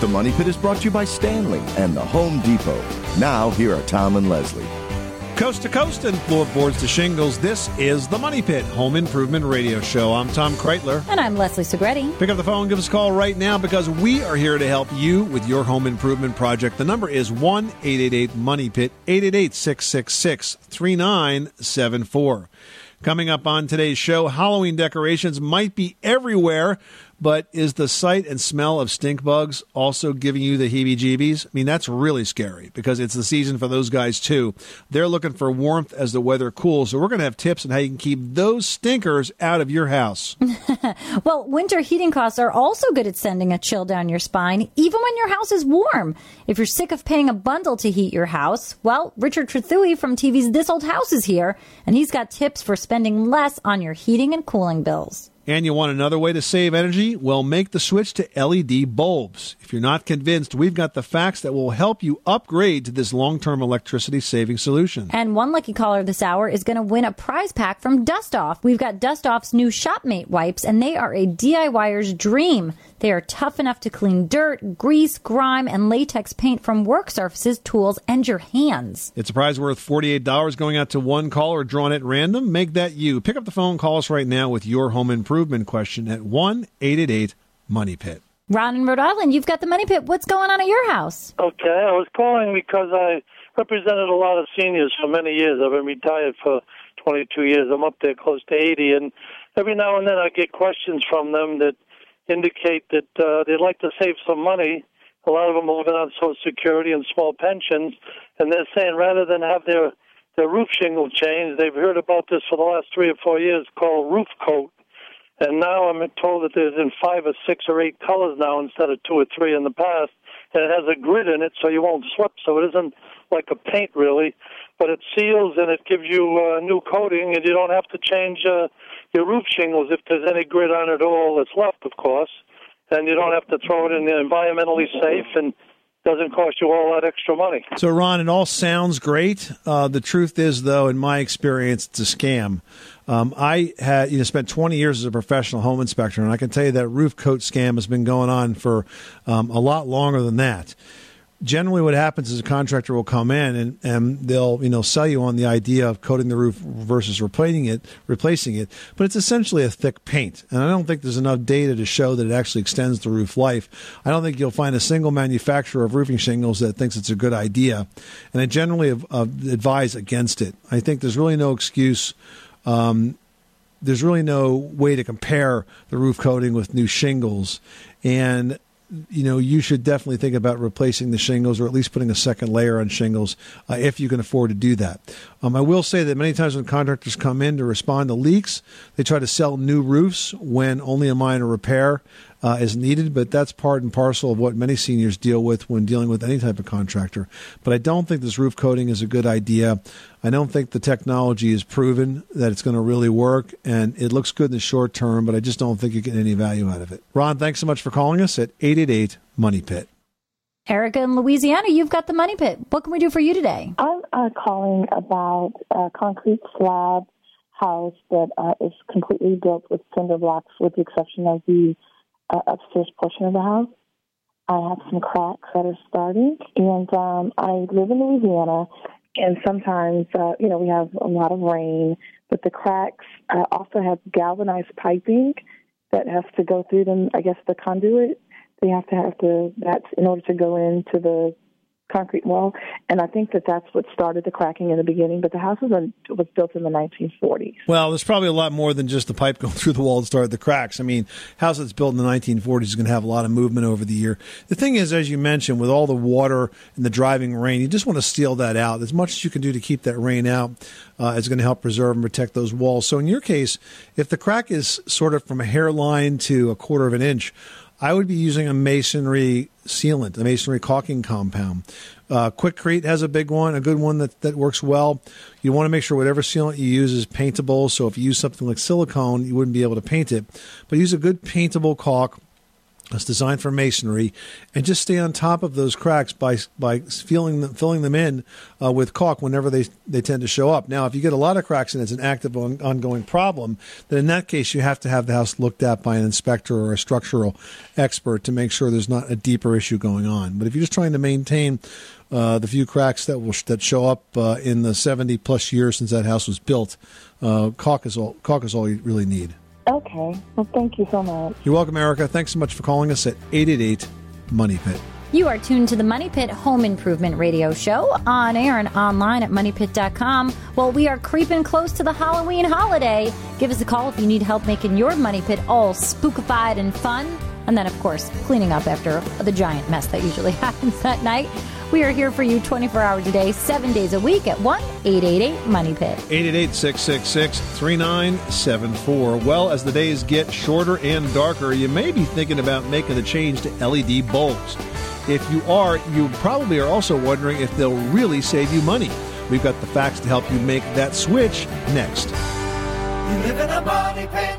The Money Pit is brought to you by Stanley and the Home Depot. Now, here are Tom and Leslie. Coast to coast and floorboards to shingles, this is the Money Pit Home Improvement Radio Show. I'm Tom Kraeutler. And I'm Leslie Segrete. Pick up the phone, give us a call right now because we are here to help you with your home improvement project. The number is 1 888 Money Pit, 888 666 3974. Coming up on today's show, Halloween decorations might be everywhere, but is the sight and smell of stink bugs also giving you the heebie jeebies? I mean, that's really scary because it's the season for those guys too. They're looking for warmth as the weather cools, so we're going to have tips on how you can keep those stinkers out of your house. Well, winter heating costs are also good at sending a chill down your spine, even when your house is warm. If you're sick of paying a bundle to heat your house, well, Richard Trethewey from TV's This Old House is here, and he's got tips for spending less on your heating and cooling bills. And you want another way to save energy? Well, make the switch to LED bulbs. If you're not convinced, we've got the facts that will help you upgrade to this long term electricity saving solution. And one lucky caller this hour is going to win a prize pack from Dust Off. We've got Dust Off's new Shopmate wipes, and they are a DIYer's dream. They are tough enough to clean dirt, grease, grime, and latex paint from work surfaces, tools, and your hands. It's a prize worth $48 going out to one caller drawn at random. Make that you. Pick up the phone, call us right now with your home improvement question at 1 888 Money Pit. Ron in Rhode Island, you've got the money pit. What's going on at your house? Okay, I was calling because I represented a lot of seniors for many years. I've been retired for 22 years. I'm up there close to 80, and every now and then I get questions from them that indicate that uh, they'd like to save some money. A lot of them are living on Social Security and small pensions, and they're saying rather than have their their roof shingle changed, they've heard about this for the last three or four years called roof coat. And now I'm told that there's in five or six or eight colors now instead of two or three in the past. And it has a grid in it so you won't slip. So it isn't like a paint really, but it seals and it gives you a new coating and you don't have to change uh, your roof shingles if there's any grid on it all that's left, of course. And you don't have to throw it in the environmentally safe and doesn't cost you all that extra money. So, Ron, it all sounds great. Uh, the truth is, though, in my experience, it's a scam. Um, I had you know spent 20 years as a professional home inspector, and I can tell you that roof coat scam has been going on for um, a lot longer than that. Generally, what happens is a contractor will come in and, and they'll you know sell you on the idea of coating the roof versus replacing it, replacing it. But it's essentially a thick paint, and I don't think there's enough data to show that it actually extends the roof life. I don't think you'll find a single manufacturer of roofing shingles that thinks it's a good idea, and I generally advise against it. I think there's really no excuse um, there's really no way to compare the roof coating with new shingles. And you know, you should definitely think about replacing the shingles or at least putting a second layer on shingles uh, if you can afford to do that. Um, I will say that many times when contractors come in to respond to leaks, they try to sell new roofs when only a minor repair uh, is needed, but that's part and parcel of what many seniors deal with when dealing with any type of contractor. But I don't think this roof coating is a good idea. I don't think the technology is proven that it's going to really work, and it looks good in the short term, but I just don't think you get any value out of it. Ron, thanks so much for calling us at 888 Money Pit. Erica in Louisiana, you've got the money pit. What can we do for you today? I'm uh, calling about a concrete slab house that uh, is completely built with cinder blocks, with the exception of the uh, upstairs portion of the house. I have some cracks that are starting, and um, I live in Louisiana, and sometimes, uh, you know, we have a lot of rain, but the cracks uh, also have galvanized piping that has to go through them. I guess the conduit they have to have to that's in order to go into the concrete wall, and I think that that's what started the cracking in the beginning. But the house was, was built in the 1940s. Well, there's probably a lot more than just the pipe going through the wall that started the cracks. I mean, house that's built in the 1940s is going to have a lot of movement over the year. The thing is, as you mentioned, with all the water and the driving rain, you just want to seal that out. As much as you can do to keep that rain out uh, is going to help preserve and protect those walls. So in your case, if the crack is sort of from a hairline to a quarter of an inch, I would be using a masonry sealant, a masonry caulking compound. Uh, Quikrete has a big one, a good one that, that works well. You want to make sure whatever sealant you use is paintable. So if you use something like silicone, you wouldn't be able to paint it. But use a good paintable caulk it's designed for masonry, and just stay on top of those cracks by by filling them, filling them in uh, with caulk whenever they they tend to show up. Now, if you get a lot of cracks and it's an active on, ongoing problem, then in that case you have to have the house looked at by an inspector or a structural expert to make sure there's not a deeper issue going on. But if you're just trying to maintain uh, the few cracks that will that show up uh, in the 70 plus years since that house was built, uh, caulk is all caulk is all you really need. Okay. Well, thank you so much. You're welcome, Erica. Thanks so much for calling us at 888 Money Pit. You are tuned to the Money Pit Home Improvement Radio Show on air and online at moneypit.com. Well, we are creeping close to the Halloween holiday. Give us a call if you need help making your Money Pit all spookified and fun. And then, of course, cleaning up after the giant mess that usually happens that night. We are here for you 24 hours a day, seven days a week at 1 888 Money Pit. 888 666 3974. Well, as the days get shorter and darker, you may be thinking about making the change to LED bulbs. If you are, you probably are also wondering if they'll really save you money. We've got the facts to help you make that switch next. You live in a money pit.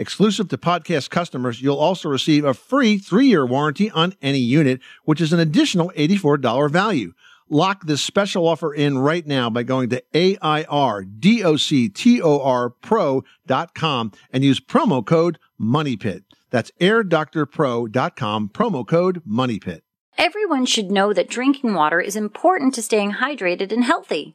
Exclusive to podcast customers, you'll also receive a free three year warranty on any unit, which is an additional $84 value. Lock this special offer in right now by going to AIRDOCTOR and use promo code MONEYPIT. That's airdoctorpro.com, promo code MONEYPIT. Everyone should know that drinking water is important to staying hydrated and healthy.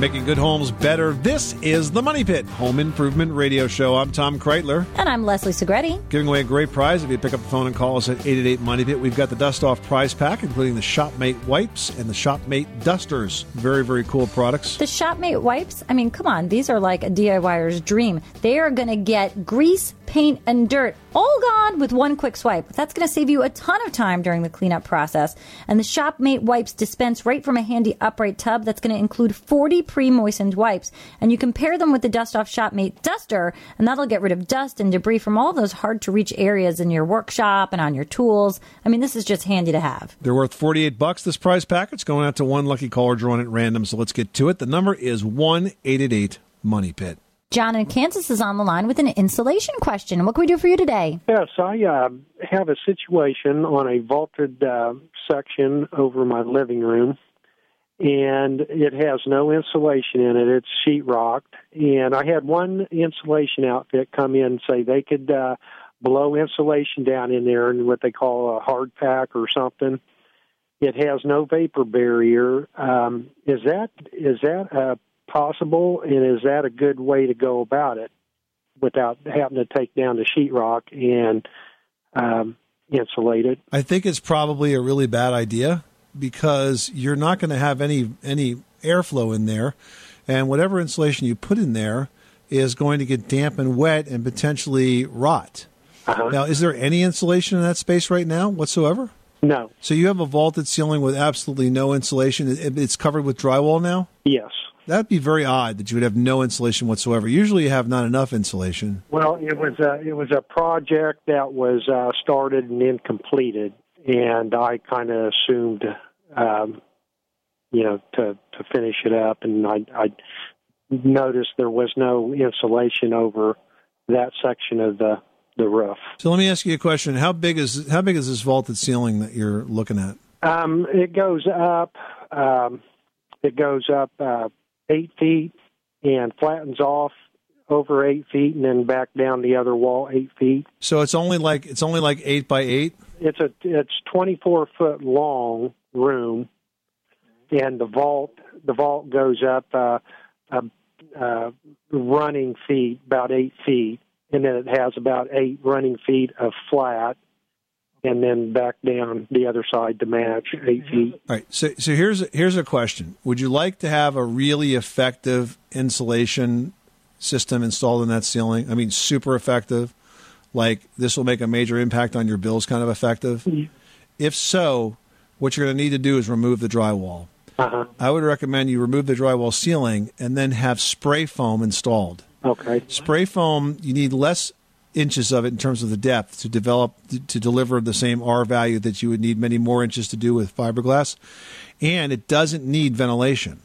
Making good homes better. This is the Money Pit Home Improvement Radio Show. I'm Tom Kraeutler. And I'm Leslie Segrete. Giving away a great prize if you pick up the phone and call us at 888 Money Pit. We've got the Dust Off prize pack, including the Shopmate wipes and the Shopmate dusters. Very, very cool products. The Shopmate wipes, I mean, come on, these are like a DIYer's dream. They are going to get grease, paint, and dirt all gone with one quick swipe. That's going to save you a ton of time during the cleanup process. And the Shopmate wipes dispense right from a handy upright tub that's going to include 40 pre-moistened wipes. And you can pair them with the Dust Off Shopmate duster, and that'll get rid of dust and debris from all those hard to reach areas in your workshop and on your tools. I mean, this is just handy to have. They're worth 48 bucks this prize pack. It's going out to one lucky caller drawn at random. So let's get to it. The number is 1-888 Money Pit. John in Kansas is on the line with an insulation question. What can we do for you today? Yes, I uh, have a situation on a vaulted uh, section over my living room, and it has no insulation in it. It's sheetrocked, and I had one insulation outfit come in and say they could uh, blow insulation down in there in what they call a hard pack or something. It has no vapor barrier. Um, is that is that uh, possible, and is that a good way to go about it without having to take down the sheetrock and um, insulate it? I think it's probably a really bad idea because you're not going to have any any airflow in there, and whatever insulation you put in there is going to get damp and wet and potentially rot. Uh-huh. Now, is there any insulation in that space right now whatsoever? No. So you have a vaulted ceiling with absolutely no insulation. It's covered with drywall now. Yes. That'd be very odd that you would have no insulation whatsoever. Usually, you have not enough insulation. Well, it was a it was a project that was uh, started and then completed, and I kind of assumed, um, you know, to to finish it up, and I I noticed there was no insulation over that section of the the roof. So let me ask you a question: How big is how big is this vaulted ceiling that you're looking at? Um, it goes up. Um, it goes up uh, eight feet and flattens off over eight feet, and then back down the other wall eight feet. So it's only like it's only like eight by eight. It's a it's twenty four foot long room, and the vault the vault goes up uh, uh, uh, running feet about eight feet, and then it has about eight running feet of flat, and then back down the other side to match eight feet. All right. So so here's here's a question: Would you like to have a really effective insulation system installed in that ceiling? I mean, super effective. Like this will make a major impact on your bills, kind of effective. If so, what you're going to need to do is remove the drywall. Uh-huh. I would recommend you remove the drywall ceiling and then have spray foam installed. Okay. Spray foam, you need less inches of it in terms of the depth to develop to deliver the same R value that you would need many more inches to do with fiberglass, and it doesn't need ventilation.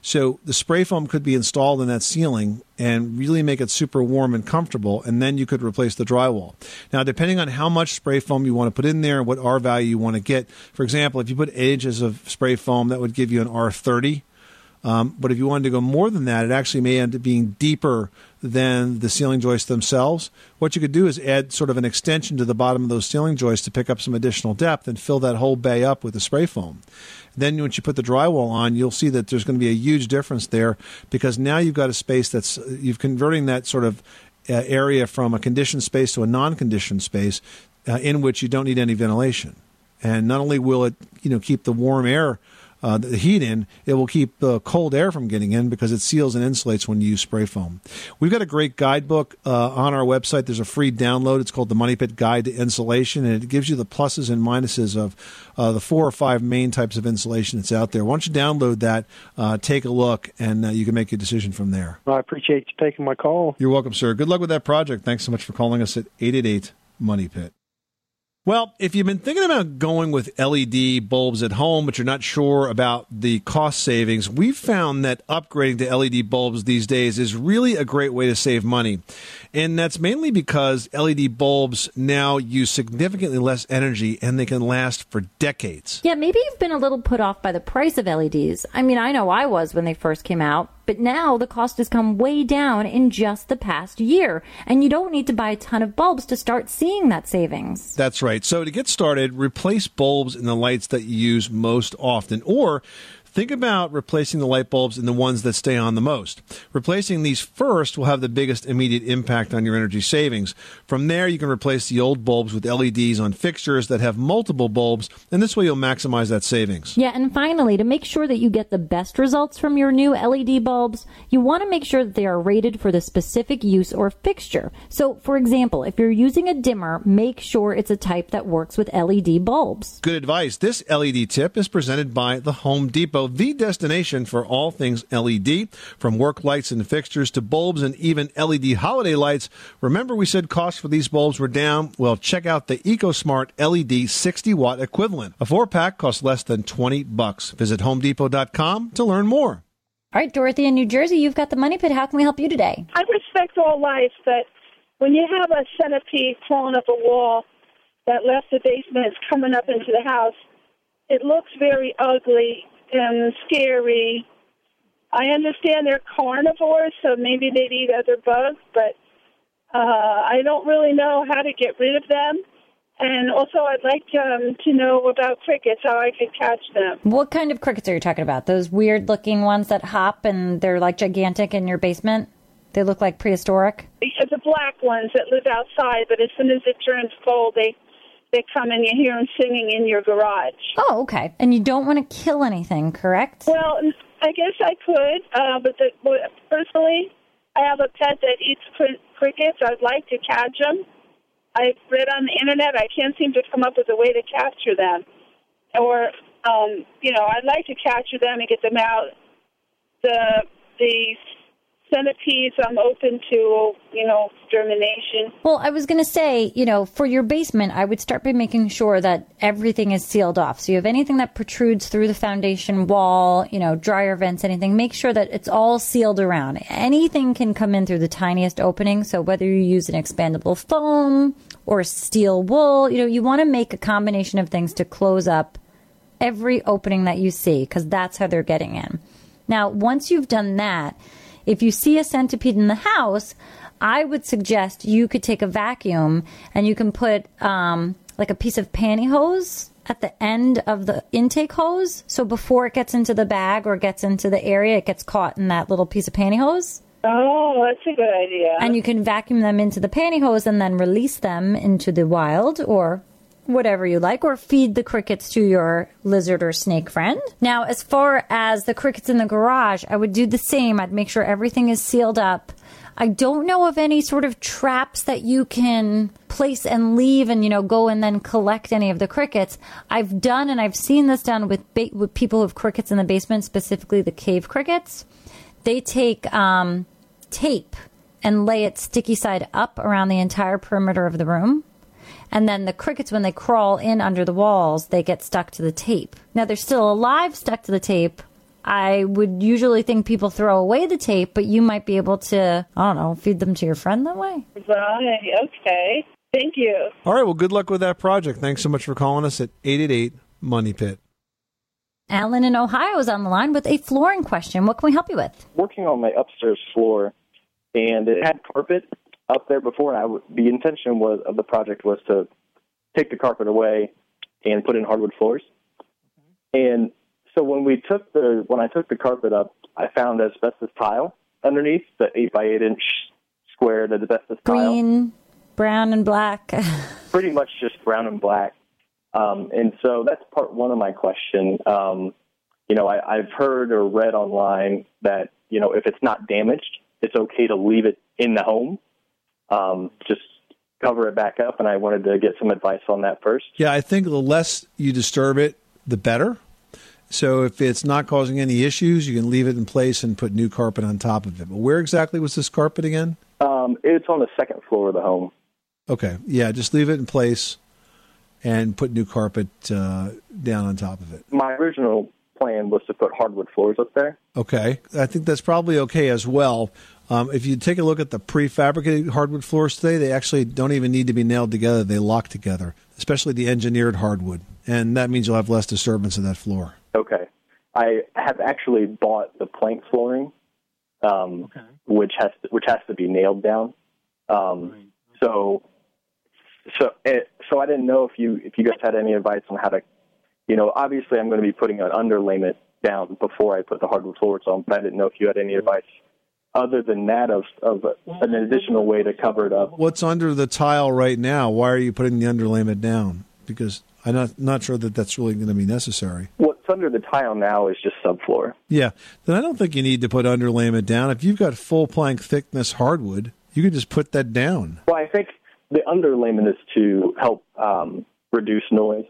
So the spray foam could be installed in that ceiling and really make it super warm and comfortable, and then you could replace the drywall. Now, depending on how much spray foam you want to put in there and what R value you want to get, for example, if you put inches of spray foam, that would give you an R30. Um, but if you wanted to go more than that, it actually may end up being deeper than the ceiling joists themselves. What you could do is add sort of an extension to the bottom of those ceiling joists to pick up some additional depth and fill that whole bay up with the spray foam. Then once you put the drywall on, you'll see that there's going to be a huge difference there because now you've got a space that's you've converting that sort of uh, area from a conditioned space to a non-conditioned space uh, in which you don't need any ventilation. And not only will it, you know, keep the warm air uh, the heat in, it will keep uh, cold air from getting in because it seals and insulates when you use spray foam. We've got a great guidebook uh, on our website. There's a free download. It's called the Money Pit Guide to Insulation, and it gives you the pluses and minuses of uh, the four or five main types of insulation that's out there. Why don't you download that, uh, take a look, and uh, you can make your decision from there. I appreciate you taking my call. You're welcome, sir. Good luck with that project. Thanks so much for calling us at 888 Money Pit. Well, if you've been thinking about going with LED bulbs at home, but you're not sure about the cost savings, we've found that upgrading to LED bulbs these days is really a great way to save money. And that's mainly because LED bulbs now use significantly less energy and they can last for decades. Yeah, maybe you've been a little put off by the price of LEDs. I mean, I know I was when they first came out, but now the cost has come way down in just the past year. And you don't need to buy a ton of bulbs to start seeing that savings. That's right. So to get started, replace bulbs in the lights that you use most often or Think about replacing the light bulbs in the ones that stay on the most. Replacing these first will have the biggest immediate impact on your energy savings. From there, you can replace the old bulbs with LEDs on fixtures that have multiple bulbs, and this way you'll maximize that savings. Yeah, and finally, to make sure that you get the best results from your new LED bulbs, you want to make sure that they are rated for the specific use or fixture. So, for example, if you're using a dimmer, make sure it's a type that works with LED bulbs. Good advice. This LED tip is presented by the Home Depot, the destination for all things LED, from work lights and fixtures to bulbs and even LED holiday lights. Remember, we said costs for these bulbs were down? Well, check out the EcoSmart LED 60 watt equivalent. A four pack costs less than 20 bucks. Visit HomeDepot.com to learn more. All right, Dorothy in New Jersey, you've got the money pit. How can we help you today? I respect all life, but when you have a centipede crawling up a wall that left the basement is coming up into the house, it looks very ugly and scary. I understand they're carnivores, so maybe they'd eat other bugs, but uh, I don't really know how to get rid of them. And also, I'd like um, to know about crickets, how I could catch them. What kind of crickets are you talking about? Those weird looking ones that hop and they're like gigantic in your basement? They look like prehistoric? The black ones that live outside, but as soon as it turns cold, they they come and you hear them singing in your garage. Oh, okay. And you don't want to kill anything, correct? Well, I guess I could, uh, but the, personally, I have a pet that eats cri- crickets. I'd like to catch them. I've read on the internet. I can't seem to come up with a way to capture them, or um, you know, I'd like to capture them and get them out. The the centipedes, I'm open to you know extermination. Well, I was going to say, you know, for your basement, I would start by making sure that everything is sealed off. So you have anything that protrudes through the foundation wall, you know, dryer vents, anything, make sure that it's all sealed around. Anything can come in through the tiniest opening. So whether you use an expandable foam or steel wool, you know, you want to make a combination of things to close up every opening that you see because that's how they're getting in. Now, once you've done that, if you see a centipede in the house, I would suggest you could take a vacuum and you can put um, like a piece of pantyhose at the end of the intake hose. So before it gets into the bag or gets into the area, it gets caught in that little piece of pantyhose. Oh, that's a good idea. And you can vacuum them into the pantyhose and then release them into the wild or whatever you like, or feed the crickets to your lizard or snake friend. Now, as far as the crickets in the garage, I would do the same. I'd make sure everything is sealed up. I don't know of any sort of traps that you can place and leave and, you know, go and then collect any of the crickets. I've done and I've seen this done with, ba- with people who have crickets in the basement, specifically the cave crickets. They take um, tape and lay it sticky side up around the entire perimeter of the room. And then the crickets, when they crawl in under the walls, they get stuck to the tape. Now they're still alive, stuck to the tape. I would usually think people throw away the tape, but you might be able to, I don't know, feed them to your friend that way. Right. Okay. Thank you. All right, well, good luck with that project. Thanks so much for calling us at 888 Money Pit. Alan in Ohio is on the line with a flooring question. What can we help you with? working on my upstairs floor, and it had carpet up there before. And I w- the intention was of the project was to take the carpet away and put in hardwood floors. And so when we took the when I took the carpet up, I found asbestos tile underneath the eight by eight inch squared asbestos tile. Green, brown, and black. pretty much just brown and black. Um, and so that's part one of my question. Um, you know, I, I've heard or read online that you know if it's not damaged, it's okay to leave it in the home. Um, just cover it back up, and I wanted to get some advice on that first. Yeah, I think the less you disturb it, the better. So if it's not causing any issues, you can leave it in place and put new carpet on top of it. But where exactly was this carpet again? Um, it's on the second floor of the home. Okay, yeah, just leave it in place and put new carpet uh, down on top of it. My original plan was to put hardwood floors up there. Okay, I think that's probably okay as well. Um, if you take a look at the prefabricated hardwood floors today, they actually don't even need to be nailed together; they lock together, especially the engineered hardwood, and that means you'll have less disturbance of that floor. Okay. I have actually bought the plank flooring, um, which has to, which has to be nailed down. Um, So, so it, so I didn't know if you if you guys had any advice on how to, you know, obviously I'm going to be putting an underlayment down before I put the hardwood floors on, but I didn't know if you had any advice other than that of of an additional way to cover it up. What's under the tile right now? Why are you putting the underlayment down? Because I'm not not sure that that's really going to be necessary. What's under the tile now is just subfloor. Yeah, then I don't think you need to put underlayment down. If you've got full plank thickness hardwood, you can just put that down. Well, I think the underlayment is to help um, reduce noise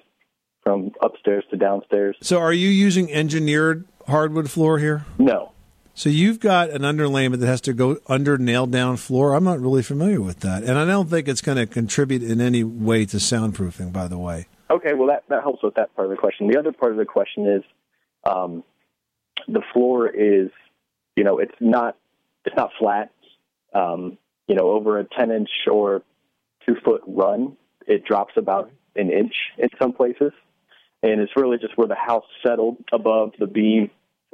from upstairs to downstairs. So, are you using engineered hardwood floor here? No. So you've got an underlayment that has to go under nailed down floor. I'm not really familiar with that, and I don't think it's going to contribute in any way to soundproofing. By the way, Okay, well that that helps with that part of the question. The other part of the question is, um, the floor is, you know, it's not it's not flat. Um, you know, over a ten inch or two foot run, it drops about an inch in some places, and it's really just where the house settled above the beam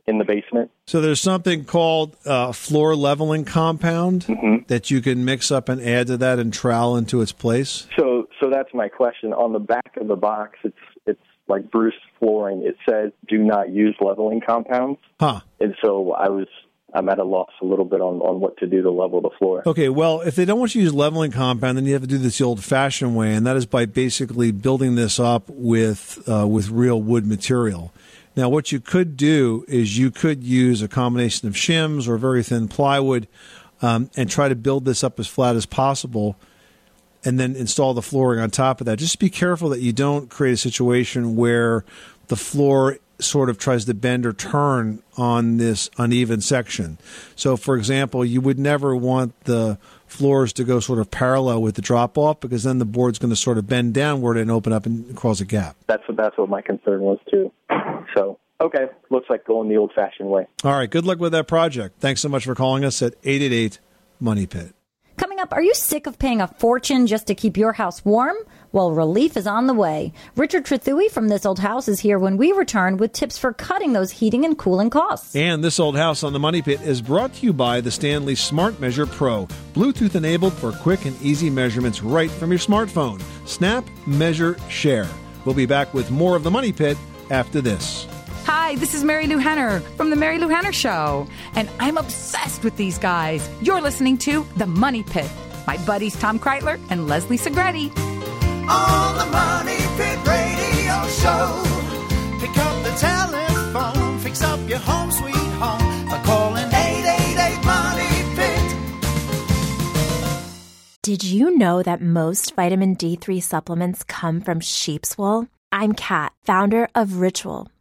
in the basement. so there's something called uh, floor leveling compound that you can mix up and add to that and trowel into its place. So, so that's my question. On the back of the box, it's it's like Bruce flooring. It says do not use leveling compounds, Huh. and so I was I'm at a loss a little bit on on what to do to level the floor. Okay, well, if they don't want you to use leveling compound, then you have to do this the old-fashioned way, and that is by basically building this up with uh, with real wood material. Now, what you could do is you could use a combination of shims or very thin plywood, um, and try to build this up as flat as possible, and then install the flooring on top of that. Just be careful that you don't create a situation where the floor sort of tries to bend or turn on this uneven section. So, for example, you would never want the floors to go sort of parallel with the drop off because then the board's going to sort of bend downward and open up and cause a gap. That's what that's what my concern was too. So, okay, looks like going the old-fashioned way. All right, good luck with that project. Thanks so much for calling us at 888 Money Pit. Coming up, are you sick of paying a fortune just to keep your house warm? Well, relief is on the way. Richard Trethewey from This Old House is here when we return with tips for cutting those heating and cooling costs. And this old house on the Money Pit is brought to you by the Stanley Smart Measure Pro, Bluetooth enabled for quick and easy measurements right from your smartphone. Snap, measure, share. We'll be back with more of the Money Pit after this. Hi, this is Mary Lou Henner from The Marilu Henner Show, and I'm obsessed with these guys. You're listening to The Money Pit. My buddies Tom Kraeutler and Leslie Segrete. On the Money Pit Radio Show. Pick up the telephone, fix up your home sweet home by calling 888 Money Pit. Did you know that most vitamin D3 supplements come from sheep's wool? I'm Kat, founder of Ritual.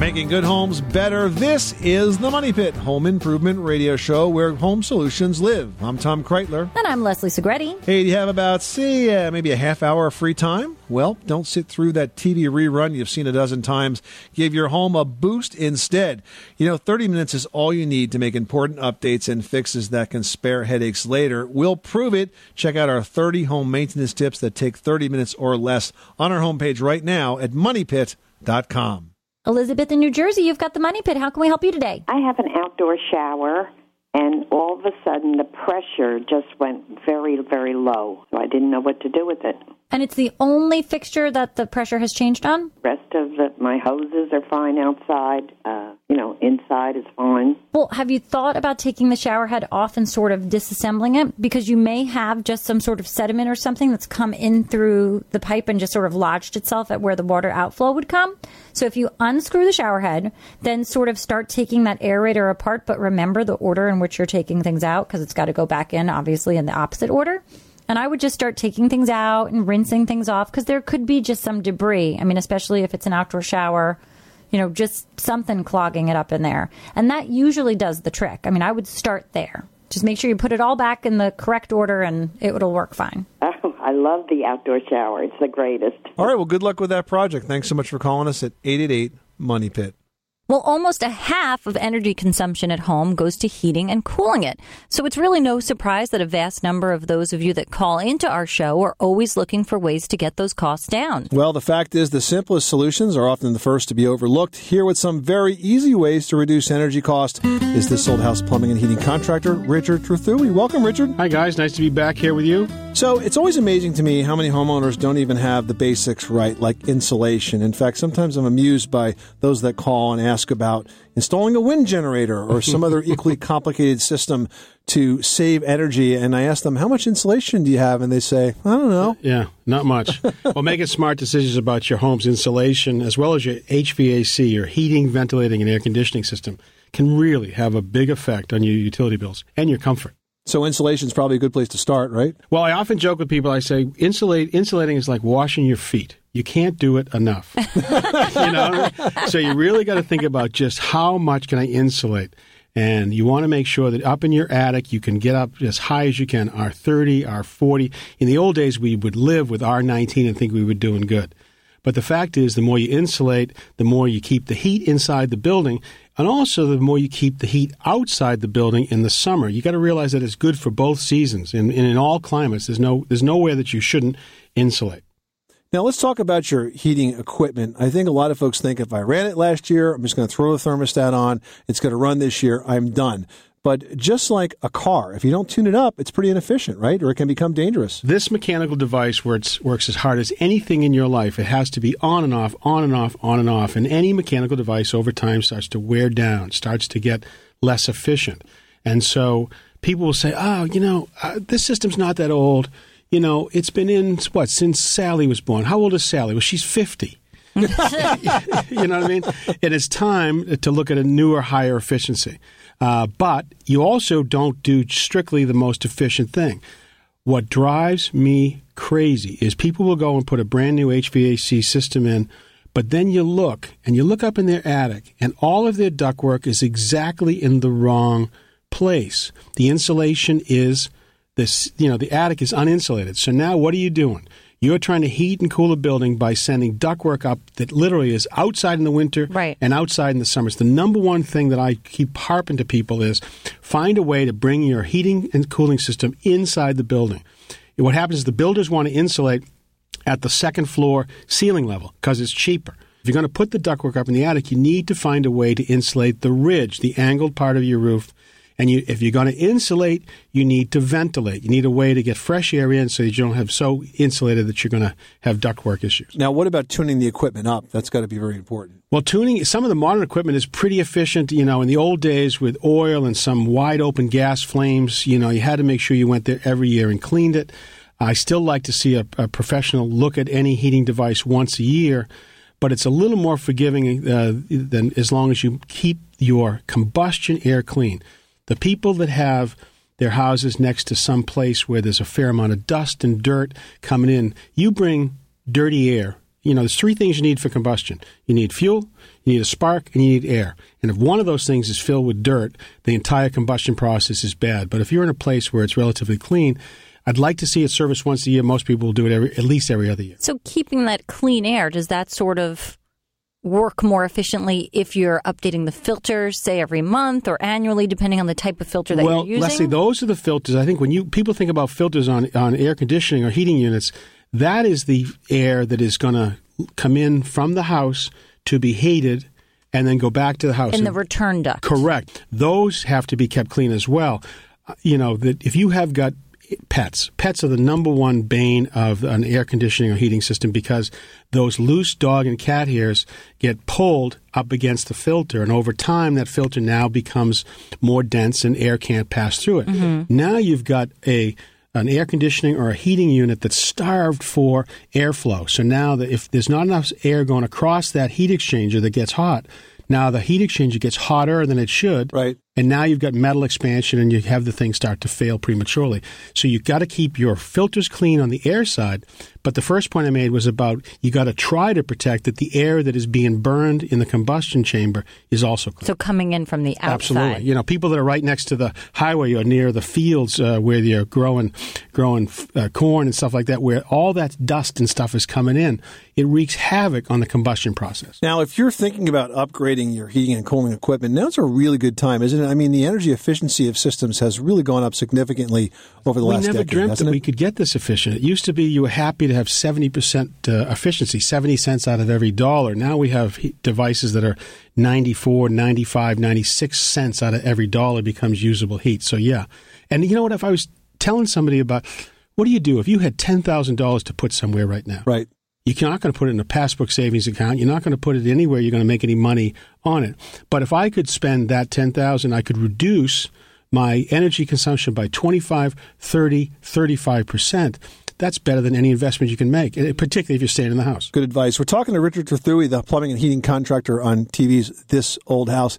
Making good homes better. This is the Money Pit Home Improvement Radio Show where home solutions live. I'm Tom Kraeutler. And I'm Leslie Segrete. Hey, do you have about, say, uh, maybe a half hour of free time? Well, don't sit through that TV rerun you've seen a dozen times. Give your home a boost instead. You know, 30 minutes is all you need to make important updates and fixes that can spare headaches later. We'll prove it. Check out our 30 home maintenance tips that take 30 minutes or less on our homepage right now at moneypit.com. Elizabeth in New Jersey, you've got the Money Pit. How can we help you today? I have an outdoor shower, and all of a sudden the pressure just went very, very low. So I didn't know what to do with it. And it's the only fixture that the pressure has changed on? Rest of the, my hoses are fine outside. Uh, you know, inside is fine. Well, have you thought about taking the shower head off and sort of disassembling it? Because you may have just some sort of sediment or something that's come in through the pipe and just sort of lodged itself at where the water outflow would come. So if you unscrew the shower head, then sort of start taking that aerator apart, but remember the order in which you're taking things out because it's got to go back in, obviously, in the opposite order. And I would just start taking things out and rinsing things off because there could be just some debris. I mean, especially if it's an outdoor shower, you know, just something clogging it up in there. And that usually does the trick. I mean, I would start there. Just make sure you put it all back in the correct order and it will work fine. Oh, I love the outdoor shower. It's the greatest. All right, well, good luck with that project. Thanks so much for calling us at 888 Money Pit. Well, almost a half of energy consumption at home goes to heating and cooling it. So it's really no surprise that a vast number of those of you that call into our show are always looking for ways to get those costs down. Well, the fact is, the simplest solutions are often the first to be overlooked. Here, with some very easy ways to reduce energy cost, is this old house plumbing and heating contractor, Richard Trethewey. Welcome, Richard. Hi, guys. Nice to be back here with you. So, it's always amazing to me how many homeowners don't even have the basics right, like insulation. In fact, sometimes I'm amused by those that call and ask about installing a wind generator or some other equally complicated system to save energy. And I ask them, how much insulation do you have? And they say, I don't know. Yeah, not much. well, making smart decisions about your home's insulation as well as your HVAC, your heating, ventilating, and air conditioning system can really have a big effect on your utility bills and your comfort. So insulation is probably a good place to start, right? Well, I often joke with people. I say insulate insulating is like washing your feet. You can't do it enough. you know, so you really got to think about just how much can I insulate. And you want to make sure that up in your attic, you can get up as high as you can, R30, R40. In the old days, we would live with R19 and think we were doing good. But the fact is, the more you insulate, the more you keep the heat inside the building, and also the more you keep the heat outside the building in the summer. You got to realize that it's good for both seasons, and, and in all climates. There's no there's nowhere that you shouldn't insulate. Now let's talk about your heating equipment. I think a lot of folks think if I ran it last year, I'm just going to throw the thermostat on. It's going to run this year. I'm done. But just like a car, if you don't tune it up, it's pretty inefficient, right? Or it can become dangerous. This mechanical device works, works as hard as anything in your life. It has to be on and off, on and off, on and off. And any mechanical device over time starts to wear down, starts to get less efficient. And so people will say, oh, you know, uh, this system's not that old. You know, it's been in, what, since Sally was born. How old is Sally? Well, she's 50. you know what I mean? It is time to look at a newer, higher efficiency. Uh, but you also don't do strictly the most efficient thing. What drives me crazy is people will go and put a brand new HVAC system in, but then you look and you look up in their attic, and all of their ductwork is exactly in the wrong place. The insulation is this, you know, the attic is uninsulated. So now what are you doing? You're trying to heat and cool a building by sending ductwork up that literally is outside in the winter Right. and outside in the summer. It's the number one thing that I keep harping to people is find a way to bring your heating and cooling system inside the building. And what happens is the builders want to insulate at the second floor ceiling level because it's cheaper. If you're going to put the ductwork up in the attic, you need to find a way to insulate the ridge, the angled part of your roof. And you, if you're going to insulate, you need to ventilate. You need a way to get fresh air in so you don't have so insulated that you're going to have ductwork issues. Now, what about tuning the equipment up? That's got to be very important. Well, tuning some of the modern equipment is pretty efficient. You know, in the old days with oil and some wide open gas flames, you know, you had to make sure you went there every year and cleaned it. I still like to see a, a professional look at any heating device once a year, but it's a little more forgiving uh, than as long as you keep your combustion air clean. The people that have their houses next to some place where there's a fair amount of dust and dirt coming in, you bring dirty air You know, there's three things you need for combustion. You need fuel, you need a spark, and you need air. And if one of those things is filled with dirt, the entire combustion process is bad. But if you're in a place where it's relatively clean, I'd like to see it serviced once a year. Most people will do it every, at least every other year. So keeping that clean air, does that sort of work more efficiently if you're updating the filters, say every month or annually, depending on the type of filter that well, you're using? Well, Leslie, those are the filters. I think when you people think about filters on on air conditioning or heating units, that is the air that is going to come in from the house to be heated and then go back to the house. in the And- return duct. Correct. Those have to be kept clean as well. Uh, You know that if you have got pets, pets are the number one bane of an air conditioning or heating system because those loose dog and cat hairs get pulled up against the filter, and over time that filter now becomes more dense and air can't pass through it. Mm-hmm. Now you've got a an air conditioning or a heating unit that's starved for airflow. So now that if there's not enough air going across that heat exchanger that gets hot, now the heat exchanger gets hotter than it should. Right. And now you've got metal expansion and you have the thing start to fail prematurely. So you've got to keep your filters clean on the air side. But the first point I made was about you got to try to protect that the air that is being burned in the combustion chamber is also clean. So coming in from the outside. Absolutely. You know, people that are right next to the highway or near the fields uh, where you're growing, growing uh, corn and stuff like that, where all that dust and stuff is coming in, it wreaks havoc on the combustion process. Now, if you're thinking about upgrading your heating and cooling equipment, now's a really good time, isn't it? I mean, the energy efficiency of systems has really gone up significantly over the we last never decade, dreamt hasn't that it? we could get this efficient. It used to be you were happy to have 70% uh, efficiency, 70 cents out of every dollar. Now we have devices that are 94, 95, 96 cents out of every dollar becomes usable heat. So, yeah. And you know what? If I was telling somebody about what do you do if you had $10,000 to put somewhere right now? Right. You're not going to put it in a passbook savings account. You're not going to put it anywhere you're going to make any money on it. But if I could spend that 10000 I could reduce my energy consumption by 25, 30, 35%. That's better than any investment you can make, particularly if you're staying in the house. Good advice. We're talking to Richard Trethewey, the plumbing and heating contractor on TV's This Old House.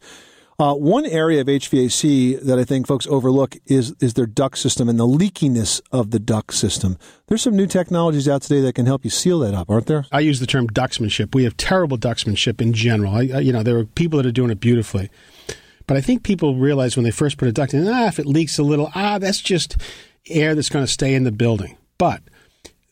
Uh, one area of HVAC that I think folks overlook is is their duct system and the leakiness of the duct system. There's some new technologies out today that can help you seal that up, aren't there? I use the term ducksmanship. We have terrible ducksmanship in general. I, I, you know, there are people that are doing it beautifully. But I think people realize when they first put a duct in, ah, if it leaks a little, ah, that's just air that's going to stay in the building. But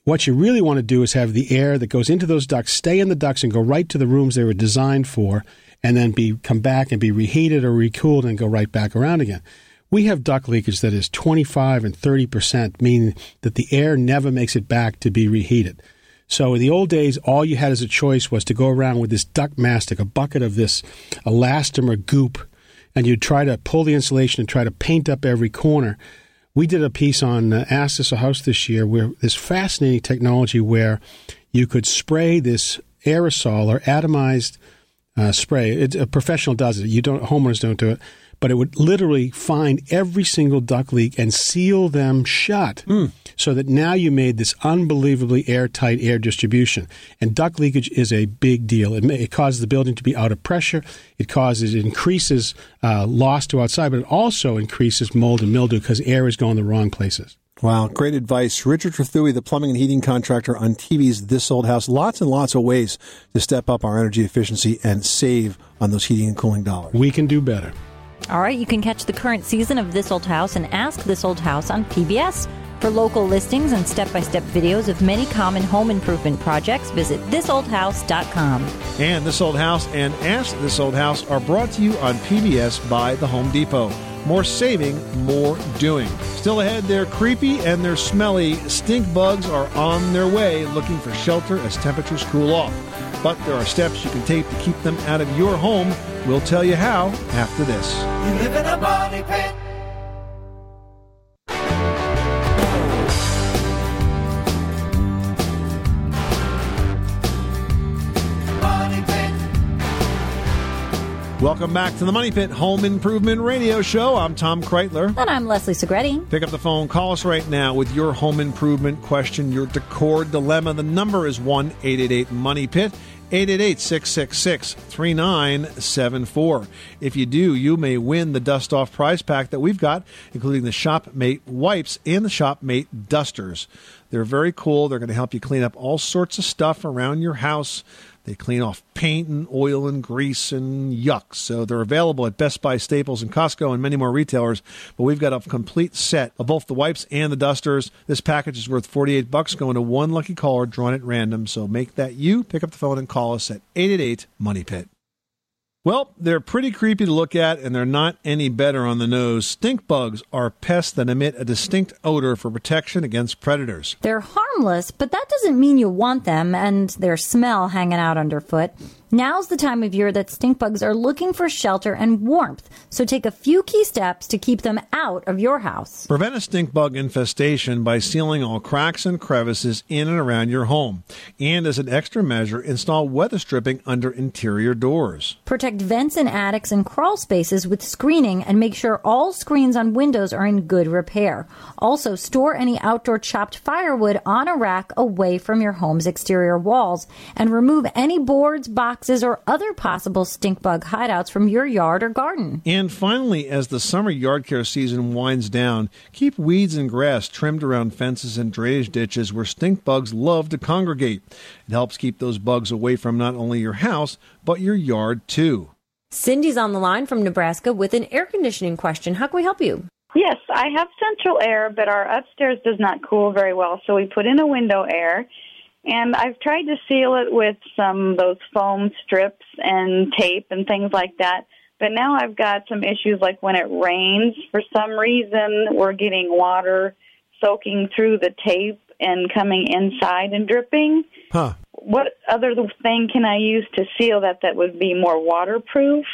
what you really want to do is have the air that goes into those ducts stay in the ducts and go right to the rooms they were designed for, and then be come back and be reheated or recooled and go right back around again. We have duct leakage that is 25 and 30 percent, meaning that the air never makes it back to be reheated. So in the old days, all you had as a choice was to go around with this duct mastic, a bucket of this elastomer goop, and you'd try to pull the insulation and try to paint up every corner. We did a piece on uh, Ask a House this year where this fascinating technology where you could spray this aerosol or atomized uh, spray. It's, a professional does it. You don't. Homeowners don't do it. But it would literally find every single duct leak and seal them shut, so that now you made this unbelievably airtight air distribution. And duct leakage is a big deal. It, may, it causes the building to be out of pressure. It causes it increases uh, loss to outside, but it also increases mold and mildew because air is going the wrong places. Wow, great advice. Richard Trethewey, the plumbing and heating contractor on TV's This Old House. Lots and lots of ways to step up our energy efficiency and save on those heating and cooling dollars. We can do better. All right, you can catch the current season of This Old House and Ask This Old House on PBS. For local listings and step by step videos of many common home improvement projects, visit thisoldhouse.com. And This Old House and Ask This Old House are brought to you on PBS by the Home Depot. More saving, more doing. Still ahead, they're creepy and they're smelly. Stink bugs are on their way looking for shelter as temperatures cool off. But there are steps you can take to keep them out of your home. We'll tell you how after this. You live in a money pit. Welcome back to the Money Pit Home Improvement Radio Show. I'm Tom Kraeutler. And I'm Leslie Segrete. Pick up the phone, call us right now with your home improvement question, your decor dilemma. The number is 1 888 Money Pit. 888 666 3974. If you do, you may win the dust off prize pack that we've got, including the Shopmate wipes and the Shopmate dusters. They're very cool. They're going to help you clean up all sorts of stuff around your house. They clean off paint and oil and grease and yuck. So they're available at Best Buy, Staples, and Costco and many more retailers. But we've got a complete set of both the wipes and the dusters. This package is worth 48 bucks going to one lucky caller drawn at random. So make that you. Pick up the phone and call us at 888 Money Pit. Well, they're pretty creepy to look at, and they're not any better on the nose. Stink bugs are pests that emit a distinct odor for protection against predators. They're harmless, but that doesn't mean you want them and their smell hanging out underfoot. Now's the time of year that stink bugs are looking for shelter and warmth, so take a few key steps to keep them out of your house. Prevent a stink bug infestation by sealing all cracks and crevices in and around your home. And as an extra measure, install weather stripping under interior doors. Protect vents and attics and crawl spaces with screening and make sure all screens on windows are in good repair. Also, store any outdoor chopped firewood on a rack away from your home's exterior walls and remove any boards, boxes, or other possible stink bug hideouts from your yard or garden. And finally, as the summer yard care season winds down, keep weeds and grass trimmed around fences and drainage ditches where stink bugs love to congregate. It helps keep those bugs away from not only your house, but your yard too. Cindy's on the line from Nebraska with an air conditioning question. How can we help you? Yes, I have central air, but our upstairs does not cool very well, so we put in a window air. And I've tried to seal it with some those foam strips and tape and things like that. But now I've got some issues like when it rains, for some reason we're getting water soaking through the tape and coming inside and dripping. Huh. What other thing can I use to seal that that would be more waterproof,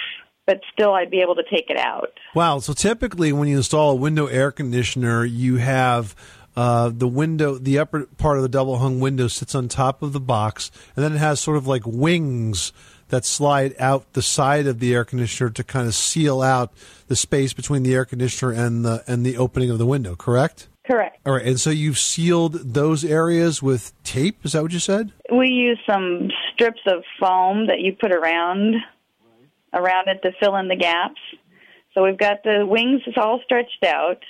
but still I'd be able to take it out? Wow. So typically, when you install a window air conditioner, you have uh, the window, the upper part of the double hung window sits on top of the box, and then it has sort of like wings that slide out the side of the air conditioner to kind of seal out the space between the air conditioner and the and the opening of the window. Correct. Correct. All right, and so you've sealed those areas with tape. Is that what you said? We use some strips of foam that you put around around it to fill in the gaps. So we've got the wings all stretched out,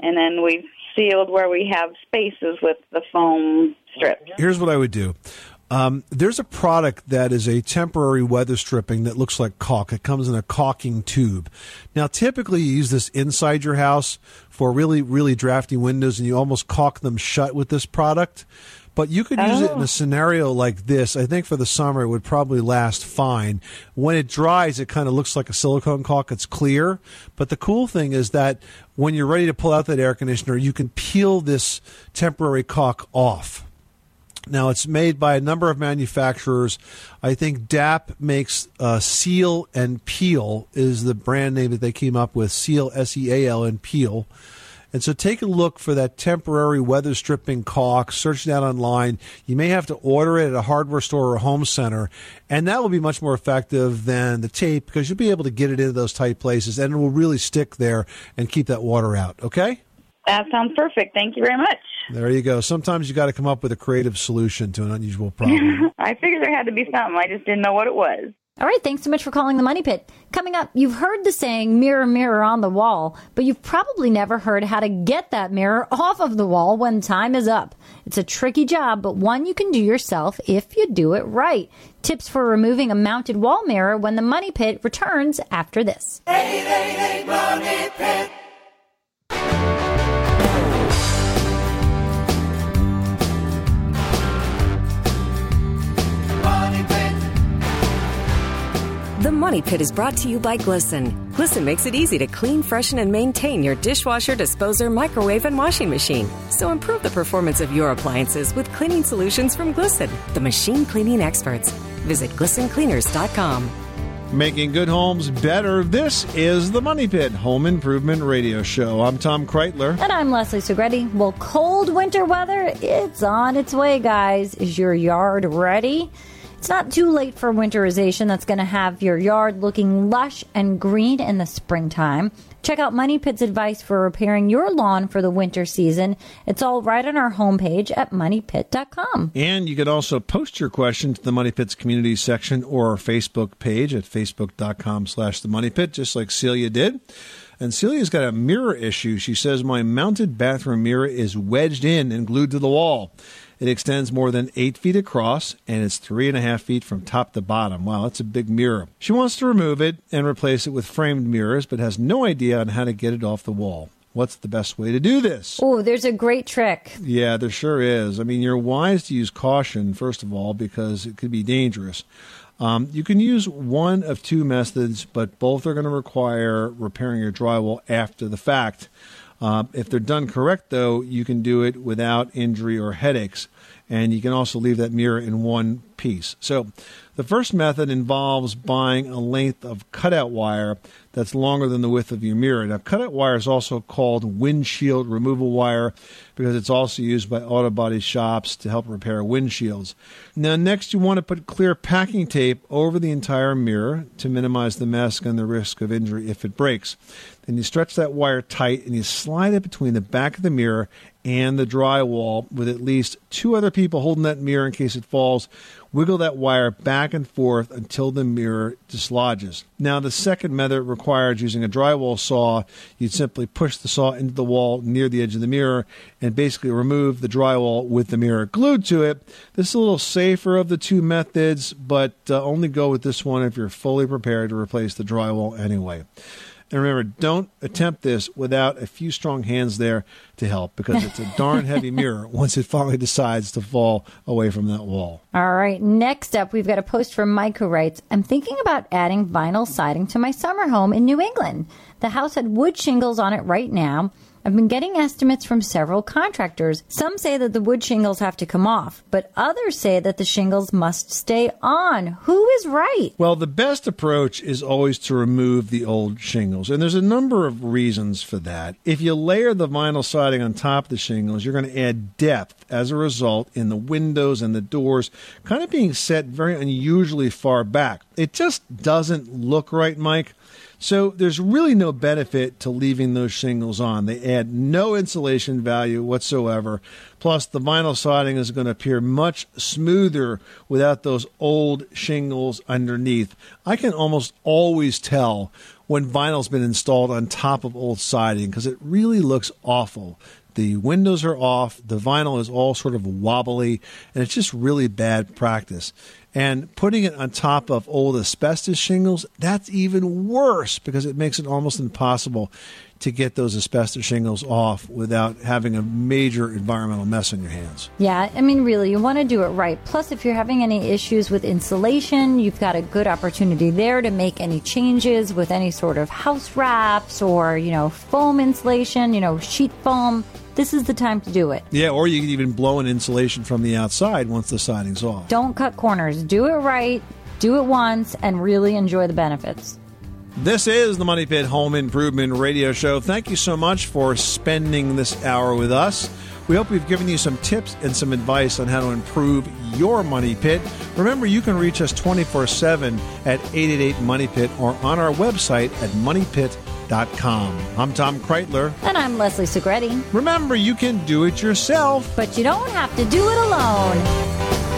and then we've sealed where we have spaces with the foam strips. Here's what I would do. Um, there's a product that is a temporary weather stripping that looks like caulk. It comes in a caulking tube. Now, typically, you use this inside your house for really, really drafty windows, and you almost caulk them shut with this product. But you could use it in Oh. a scenario like this. I think for the summer, it would probably last fine. When it dries, it kind of looks like a silicone caulk. It's clear. But the cool thing is that when you're ready to pull out that air conditioner, you can peel this temporary caulk off. Now, it's made by a number of manufacturers. I think DAP makes uh, Seal and Peel is the brand name that they came up with. Seal, S E A L, and Peel. And so take a look for that temporary weather stripping caulk. Search that online. You may have to order it at a hardware store or a home center. And that will be much more effective than the tape because you'll be able to get it into those tight places and it will really stick there and keep that water out. Okay? That sounds perfect. Thank you very much. There you go. Sometimes you got to come up with a creative solution to an unusual problem. I figured there had to be something. I just didn't know what it was. All right, thanks so much for calling the Money Pit. Coming up, you've heard the saying mirror, mirror on the wall, but you've probably never heard how to get that mirror off of the wall when time is up. It's a tricky job, but one you can do yourself if you do it right. Tips for removing a mounted wall mirror when the Money Pit returns after this. 888 Money Pit. The Money Pit is brought to you by Glisten. Glisten makes it easy to clean, freshen, and maintain your dishwasher, disposer, microwave, and washing machine. So improve the performance of your appliances with cleaning solutions from Glisten, the machine cleaning experts. Visit glistencleaners.com. Making good homes better. This is the Money Pit Home Improvement Radio Show. I'm Tom Kraeutler. And I'm Leslie Segrete. Well, cold winter weather, it's on its way, guys. Is your yard ready? It's not too late for winterization that's going to have your yard looking lush and green in the springtime. Check out Money Pit's advice for repairing your lawn for the winter season. It's all right on our homepage at moneypit.com. And you could also post your question to the Money Pit's community section or our Facebook page at facebook.com slash the Money Pit, just like Celia did. And Celia's got a mirror issue. She says, My mounted bathroom mirror is wedged in and glued to the wall. It extends more than eight feet across and is three and a half feet from top to bottom. Wow, that's a big mirror. She wants to remove it and replace it with framed mirrors, but has no idea on how to get it off the wall. What's the best way to do this? Oh, there's a great trick. Yeah, there sure is. I mean, you're wise to use caution, first of all, because it could be dangerous. Um, you can use one of two methods, but both are going to require repairing your drywall after the fact. Uh, if they're done correct, though, you can do it without injury or headaches. And you can also leave that mirror in one piece. So, the first method involves buying a length of cutout wire that's longer than the width of your mirror. Now, cutout wire is also called windshield removal wire because it's also used by auto body shops to help repair windshields. Now, next, you want to put clear packing tape over the entire mirror to minimize the mess and the risk of injury if it breaks. Then you stretch that wire tight and you slide it between the back of the mirror and the drywall with at least two other people holding that mirror in case it falls. Wiggle that wire back and forth until the mirror dislodges. Now, the second method requires using a drywall saw. You'd simply push the saw into the wall near the edge of the mirror and basically remove the drywall with the mirror glued to it. This is a little safer of the two methods, but uh, only go with this one if you're fully prepared to replace the drywall anyway. And remember, don't attempt this without a few strong hands there to help because it's a darn heavy mirror once it finally decides to fall away from that wall. All right. Next up, we've got a post from Mike who writes I'm thinking about adding vinyl siding to my summer home in New England. The house had wood shingles on it right now. I've been getting estimates from several contractors. Some say that the wood shingles have to come off, but others say that the shingles must stay on. Who is right? Well, the best approach is always to remove the old shingles, and there's a number of reasons for that. If you layer the vinyl siding on top of the shingles, you're going to add depth as a result in the windows and the doors, kind of being set very unusually far back. It just doesn't look right, Mike. So there's really no benefit to leaving those shingles on. They add no insulation value whatsoever. Plus, the vinyl siding is going to appear much smoother without those old shingles underneath. I can almost always tell when vinyl's been installed on top of old siding because it really looks awful. The windows are off, the vinyl is all sort of wobbly, and it's just really bad practice. And putting it on top of old asbestos shingles, that's even worse because it makes it almost impossible to get those asbestos shingles off without having a major environmental mess on your hands. Yeah, I mean, really, you want to do it right. Plus, if you're having any issues with insulation, you've got a good opportunity there to make any changes with any sort of house wraps or, you know, foam insulation, you know, sheet foam. This is the time to do it. Yeah, or you can even blow in insulation from the outside once the siding's off. Don't cut corners. Do it right, do it once, and really enjoy the benefits. This is the Money Pit Home Improvement Radio Show. Thank you so much for spending this hour with us. We hope we've given you some tips and some advice on how to improve your money pit. Remember, you can reach us 24 7 at 888 Money Pit or on our website at moneypit.com. I'm Tom Kraeutler. And I'm Leslie Segrete. Remember, you can do it yourself. But you don't have to do it alone.